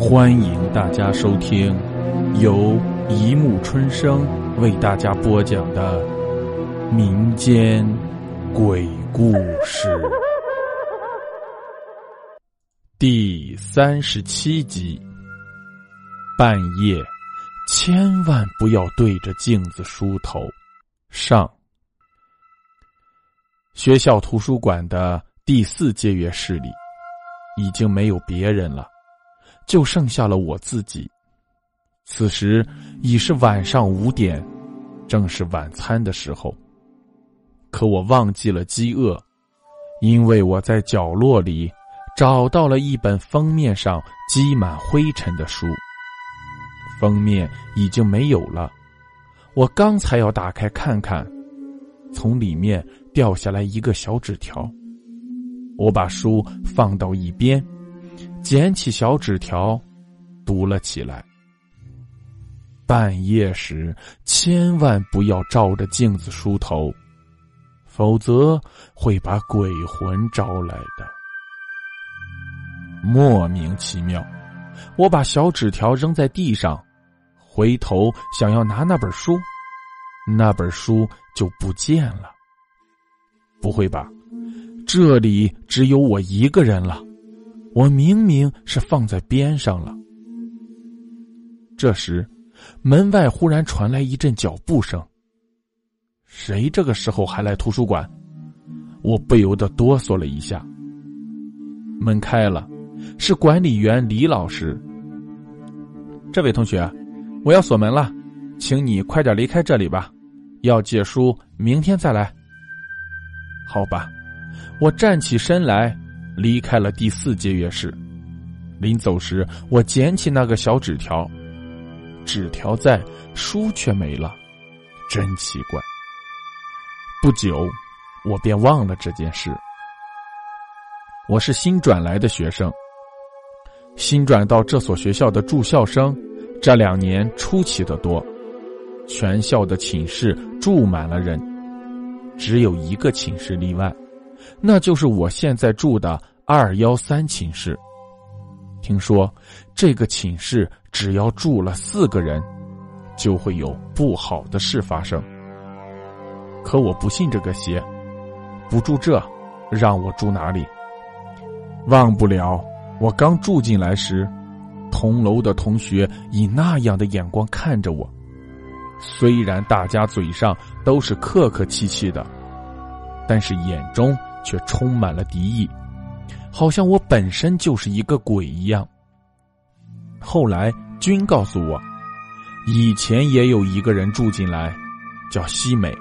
欢迎大家收听由一木春生为大家播讲的民间鬼故事第三十七集。半夜千万不要对着镜子梳头。上学校图书馆的第四借阅室里，已经没有别人了。就剩下了我自己。此时已是晚上五点，正是晚餐的时候。可我忘记了饥饿，因为我在角落里找到了一本封面上积满灰尘的书。封面已经没有了，我刚才要打开看看，从里面掉下来一个小纸条。我把书放到一边。捡起小纸条，读了起来。半夜时千万不要照着镜子梳头，否则会把鬼魂招来的。莫名其妙，我把小纸条扔在地上，回头想要拿那本书，那本书就不见了。不会吧？这里只有我一个人了。我明明是放在边上了。这时，门外忽然传来一阵脚步声。谁这个时候还来图书馆？我不由得哆嗦了一下。门开了，是管理员李老师。这位同学，我要锁门了，请你快点离开这里吧。要借书，明天再来。好吧，我站起身来。离开了第四借阅室，临走时，我捡起那个小纸条，纸条在，书却没了，真奇怪。不久，我便忘了这件事。我是新转来的学生，新转到这所学校的住校生，这两年出奇的多，全校的寝室住满了人，只有一个寝室例外，那就是我现在住的。二幺三寝室，听说这个寝室只要住了四个人，就会有不好的事发生。可我不信这个邪，不住这，让我住哪里？忘不了我刚住进来时，同楼的同学以那样的眼光看着我。虽然大家嘴上都是客客气气的，但是眼中却充满了敌意。好像我本身就是一个鬼一样。后来君告诉我，以前也有一个人住进来，叫西美。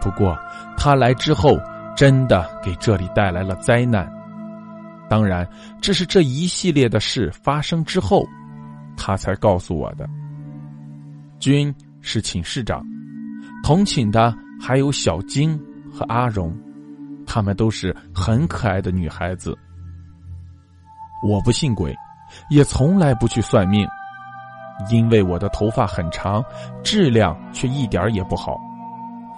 不过他来之后，真的给这里带来了灾难。当然，这是这一系列的事发生之后，他才告诉我的。君是寝室长，同寝的还有小晶和阿荣。她们都是很可爱的女孩子。我不信鬼，也从来不去算命，因为我的头发很长，质量却一点也不好，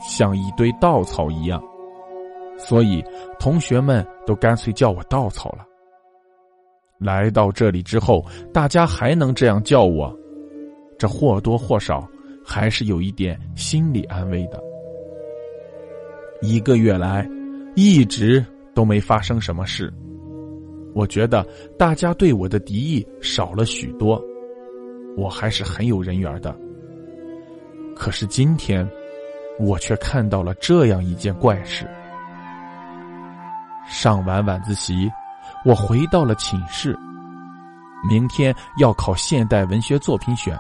像一堆稻草一样，所以同学们都干脆叫我稻草了。来到这里之后，大家还能这样叫我，这或多或少还是有一点心理安慰的。一个月来。一直都没发生什么事，我觉得大家对我的敌意少了许多，我还是很有人缘的。可是今天，我却看到了这样一件怪事。上完晚自习，我回到了寝室。明天要考现代文学作品选，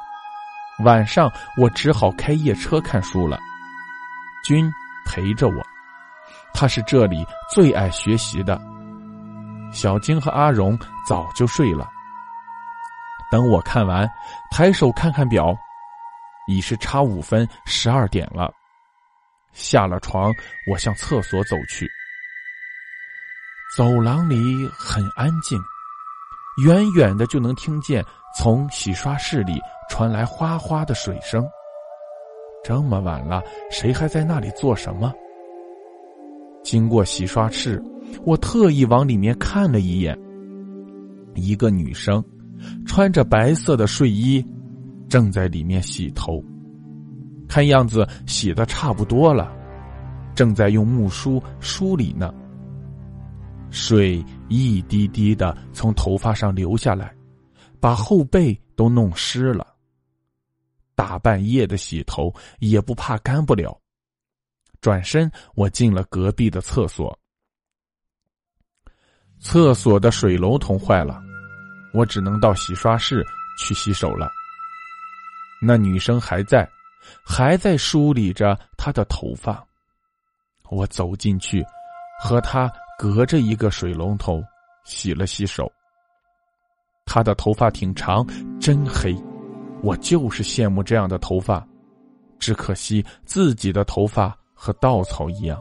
晚上我只好开夜车看书了。君陪着我。他是这里最爱学习的。小晶和阿荣早就睡了。等我看完，抬手看看表，已是差五分十二点了。下了床，我向厕所走去。走廊里很安静，远远的就能听见从洗刷室里传来哗哗的水声。这么晚了，谁还在那里做什么？经过洗刷室，我特意往里面看了一眼。一个女生，穿着白色的睡衣，正在里面洗头，看样子洗的差不多了，正在用木梳梳理呢。水一滴滴的从头发上流下来，把后背都弄湿了。大半夜的洗头也不怕干不了。转身，我进了隔壁的厕所。厕所的水龙头坏了，我只能到洗刷室去洗手了。那女生还在，还在梳理着她的头发。我走进去，和她隔着一个水龙头洗了洗手。她的头发挺长，真黑，我就是羡慕这样的头发，只可惜自己的头发和稻草一样。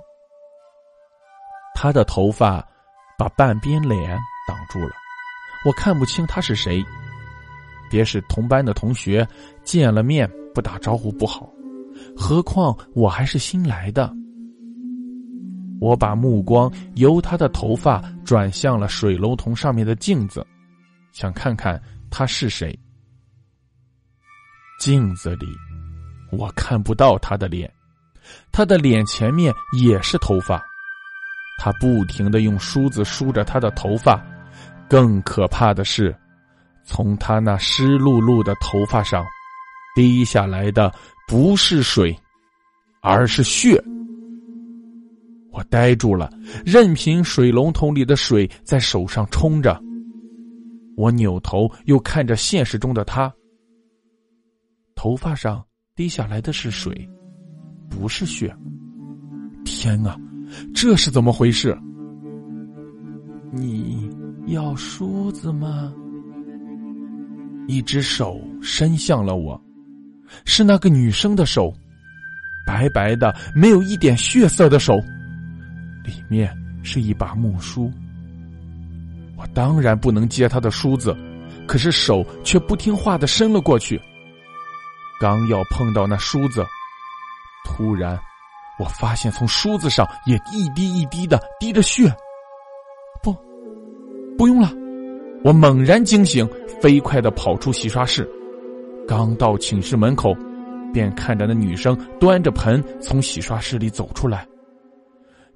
他的头发。把半边脸挡住了，我看不清他是谁。别是同班的同学，见了面不打招呼不好，何况我还是新来的。我把目光由他的头发转向了水龙头上面的镜子，想看看他是谁。镜子里，我看不到他的脸，他的脸前面也是头发。他不停的用梳子梳着他的头发，更可怕的是，从他那湿漉漉的头发上滴下来的不是水，而是血。我呆住了，任凭水龙头里的水在手上冲着。我扭头又看着现实中的他，头发上滴下来的是水，不是血。天啊！这是怎么回事？你要梳子吗？一只手伸向了我，是那个女生的手，白白的，没有一点血色的手，里面是一把木梳。我当然不能接她的梳子，可是手却不听话的伸了过去，刚要碰到那梳子，突然。我发现从梳子上也一滴一滴的滴着血。不，不用了！我猛然惊醒，飞快的跑出洗刷室。刚到寝室门口，便看着那女生端着盆从洗刷室里走出来。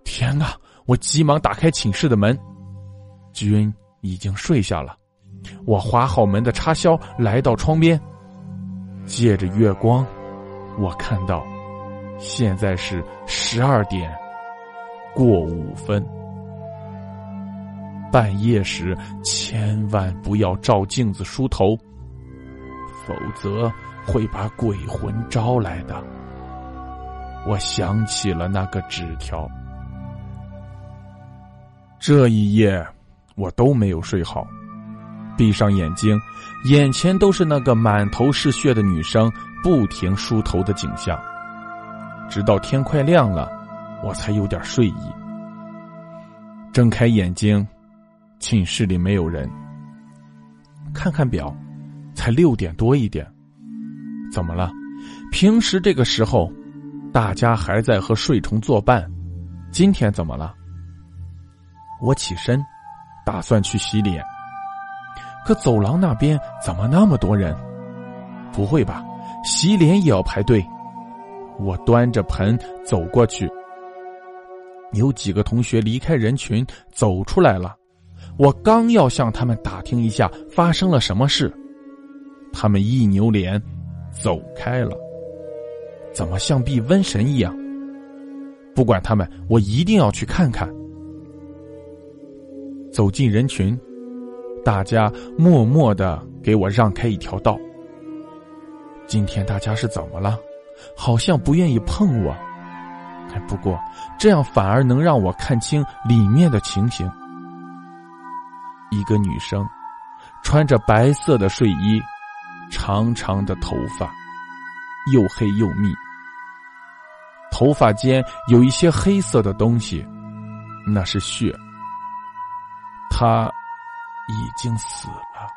天啊！我急忙打开寝室的门，君已经睡下了。我划好门的插销，来到窗边，借着月光，我看到。现在是十二点过五分。半夜时千万不要照镜子梳头，否则会把鬼魂招来的。我想起了那个纸条。这一夜我都没有睡好，闭上眼睛，眼前都是那个满头是血的女生不停梳头的景象。直到天快亮了，我才有点睡意。睁开眼睛，寝室里没有人。看看表，才六点多一点。怎么了？平时这个时候，大家还在和睡虫作伴，今天怎么了？我起身，打算去洗脸。可走廊那边怎么那么多人？不会吧？洗脸也要排队？我端着盆走过去，有几个同学离开人群走出来了。我刚要向他们打听一下发生了什么事，他们一扭脸走开了，怎么像避瘟神一样？不管他们，我一定要去看看。走进人群，大家默默的给我让开一条道。今天大家是怎么了？好像不愿意碰我，哎，不过这样反而能让我看清里面的情形。一个女生，穿着白色的睡衣，长长的头发，又黑又密，头发间有一些黑色的东西，那是血。她已经死了。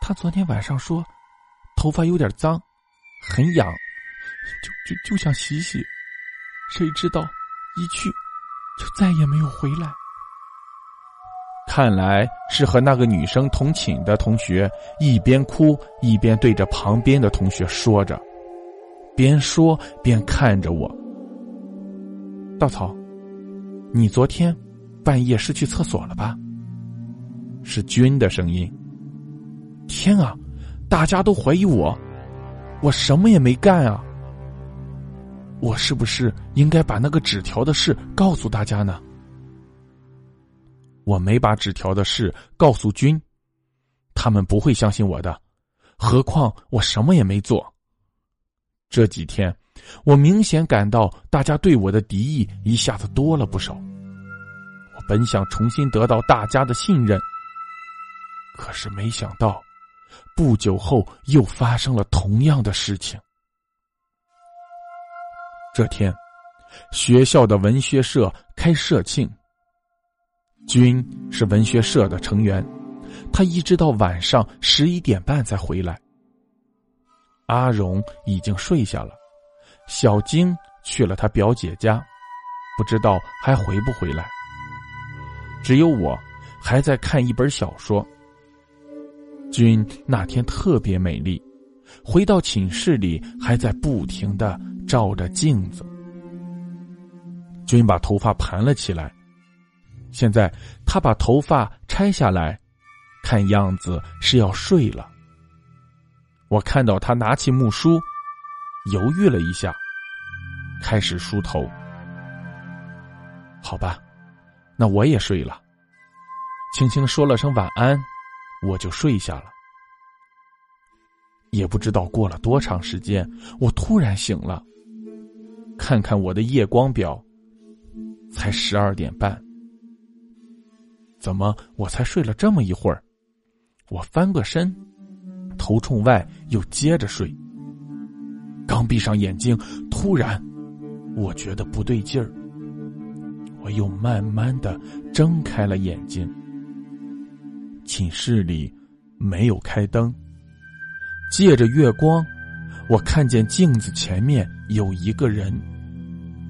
她昨天晚上说，头发有点脏。很痒，就就就想洗洗，谁知道一去就再也没有回来。看来是和那个女生同寝的同学一边哭一边对着旁边的同学说着，边说边看着我。稻草，你昨天半夜是去厕所了吧？是君的声音。天啊，大家都怀疑我，我什么也没干啊！我是不是应该把那个纸条的事告诉大家呢？我没把纸条的事告诉君，他们不会相信我的。何况我什么也没做。这几天，我明显感到大家对我的敌意一下子多了不少。我本想重新得到大家的信任，可是没想到，不久后又发生了同样的事情。这天，学校的文学社开社庆。君是文学社的成员，他一直到晚上十一点半才回来。阿荣已经睡下了，小晶去了他表姐家，不知道还回不回来。只有我还在看一本小说。君那天特别美丽，回到寝室里还在不停的照着镜子。君把头发盘了起来。现在他把头发拆下来，看样子是要睡了。我看到他拿起木梳，犹豫了一下，开始梳头。好吧，那我也睡了。轻轻说了声晚安，我就睡下了。也不知道过了多长时间，我突然醒了，看看我的夜光表，才十二点半。怎么？我才睡了这么一会儿，我翻个身，头冲外又接着睡。刚闭上眼睛，突然我觉得不对劲儿，我又慢慢的睁开了眼睛。寝室里没有开灯，借着月光，我看见镜子前面有一个人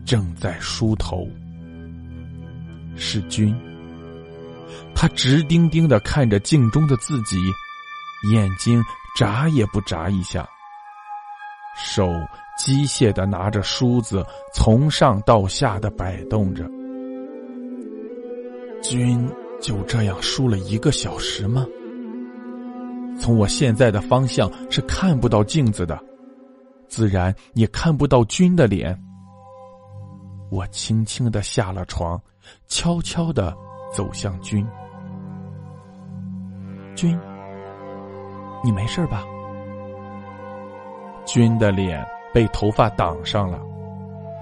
正在梳头，是君。他直盯盯的看着镜中的自己，眼睛眨也不眨一下，手机械的拿着梳子从上到下的摆动着。君就这样梳了一个小时吗？从我现在的方向是看不到镜子的，自然也看不到君的脸。我轻轻的下了床，悄悄的。走向君，君，你没事吧？君的脸被头发挡上了，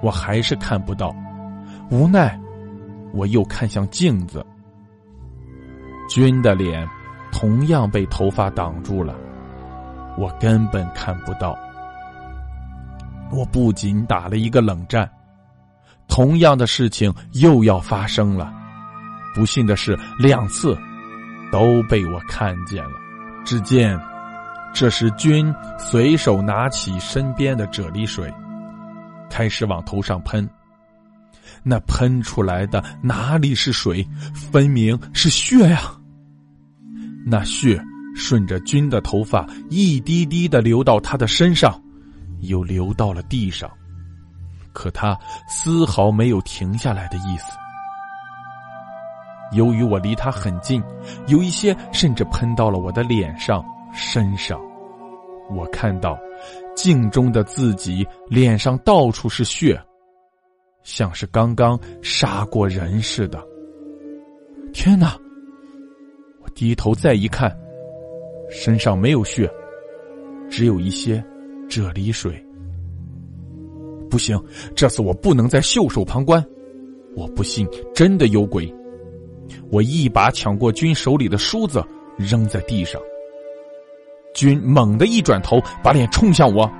我还是看不到。无奈，我又看向镜子，君的脸同样被头发挡住了，我根本看不到。我不仅打了一个冷战，同样的事情又要发生了。不幸的是，两次都被我看见了。只见这时，君随手拿起身边的啫喱水，开始往头上喷。那喷出来的哪里是水，分明是血呀！那血顺着君的头发一滴滴的流到他的身上，又流到了地上，可他丝毫没有停下来的意思。由于我离他很近，有一些甚至喷到了我的脸上、身上。我看到镜中的自己脸上到处是血，像是刚刚杀过人似的。天哪！低头再一看，身上没有血，只有一些啫喱水。不行，这次我不能再袖手旁观。我不信真的有鬼。我一把抢过君手里的梳子，扔在地上。君猛地一转头，把脸冲向我：“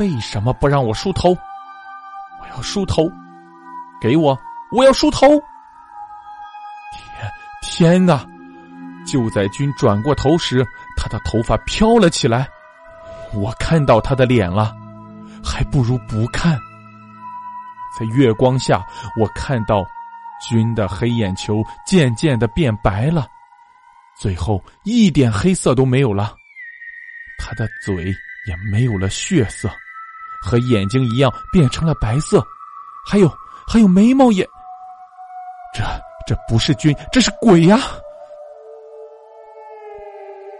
为什么不让我梳头？我要梳头，给我！我要梳头！”天天哪！就在君转过头时，他的头发飘了起来。我看到他的脸了，还不如不看。在月光下，我看到。君的黑眼球渐渐的变白了，最后一点黑色都没有了。他的嘴也没有了血色，和眼睛一样变成了白色，还有还有眉毛也……这这不是君，这是鬼呀！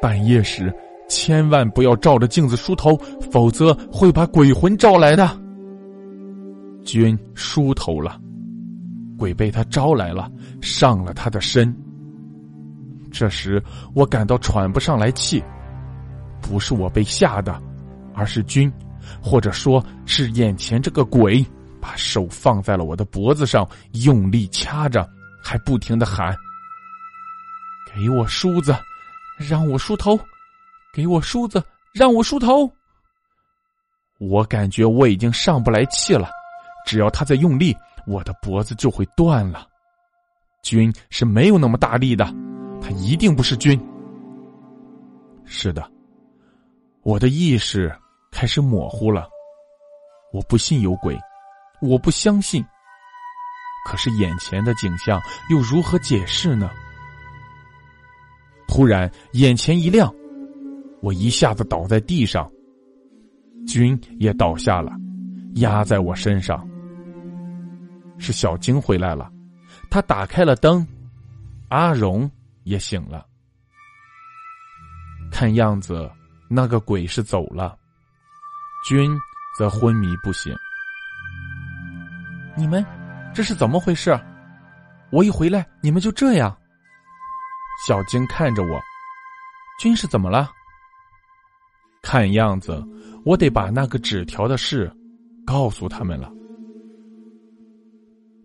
半夜时千万不要照着镜子梳头，否则会把鬼魂招来的。君梳头了。鬼被他招来了，上了他的身。这时我感到喘不上来气，不是我被吓的，而是君，或者说是眼前这个鬼，把手放在了我的脖子上，用力掐着，还不停的喊：“给我梳子，让我梳头，给我梳子，让我梳头。”我感觉我已经上不来气了，只要他在用力。我的脖子就会断了。君是没有那么大力的，他一定不是君。是的，我的意识开始模糊了。我不信有鬼，我不相信。可是眼前的景象又如何解释呢？突然眼前一亮，我一下子倒在地上，君也倒下了，压在我身上。是小晶回来了，他打开了灯，阿荣也醒了。看样子那个鬼是走了，君则昏迷不醒。你们这是怎么回事？我一回来你们就这样。小晶看着我，军是怎么了？看样子我得把那个纸条的事告诉他们了。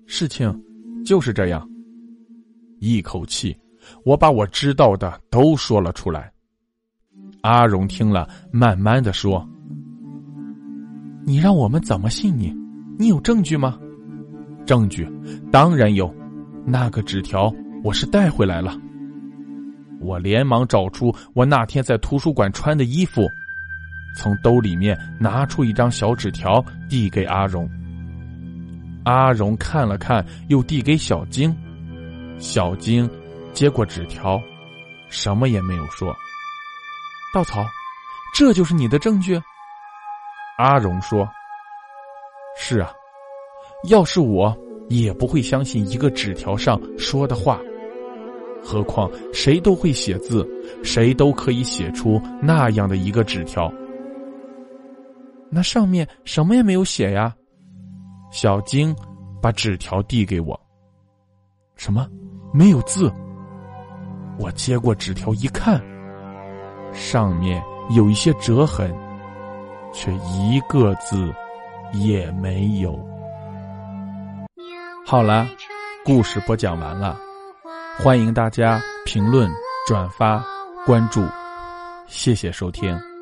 事情就是这样。一口气，我把我知道的都说了出来。阿荣听了，慢慢的说：“你让我们怎么信你？你有证据吗？”“证据当然有，那个纸条我是带回来了。”我连忙找出我那天在图书馆穿的衣服，从兜里面拿出一张小纸条，递给阿荣。阿荣看了看，又递给小晶。小晶接过纸条，什么也没有说。稻草，这就是你的证据？阿荣说：“是啊，要是我也不会相信一个纸条上说的话。何况谁都会写字，谁都可以写出那样的一个纸条。那上面什么也没有写呀。”小晶把纸条递给我。什么？没有字？我接过纸条一看，上面有一些折痕，却一个字也没有。好了，故事播讲完了，欢迎大家评论、转发、关注，谢谢收听。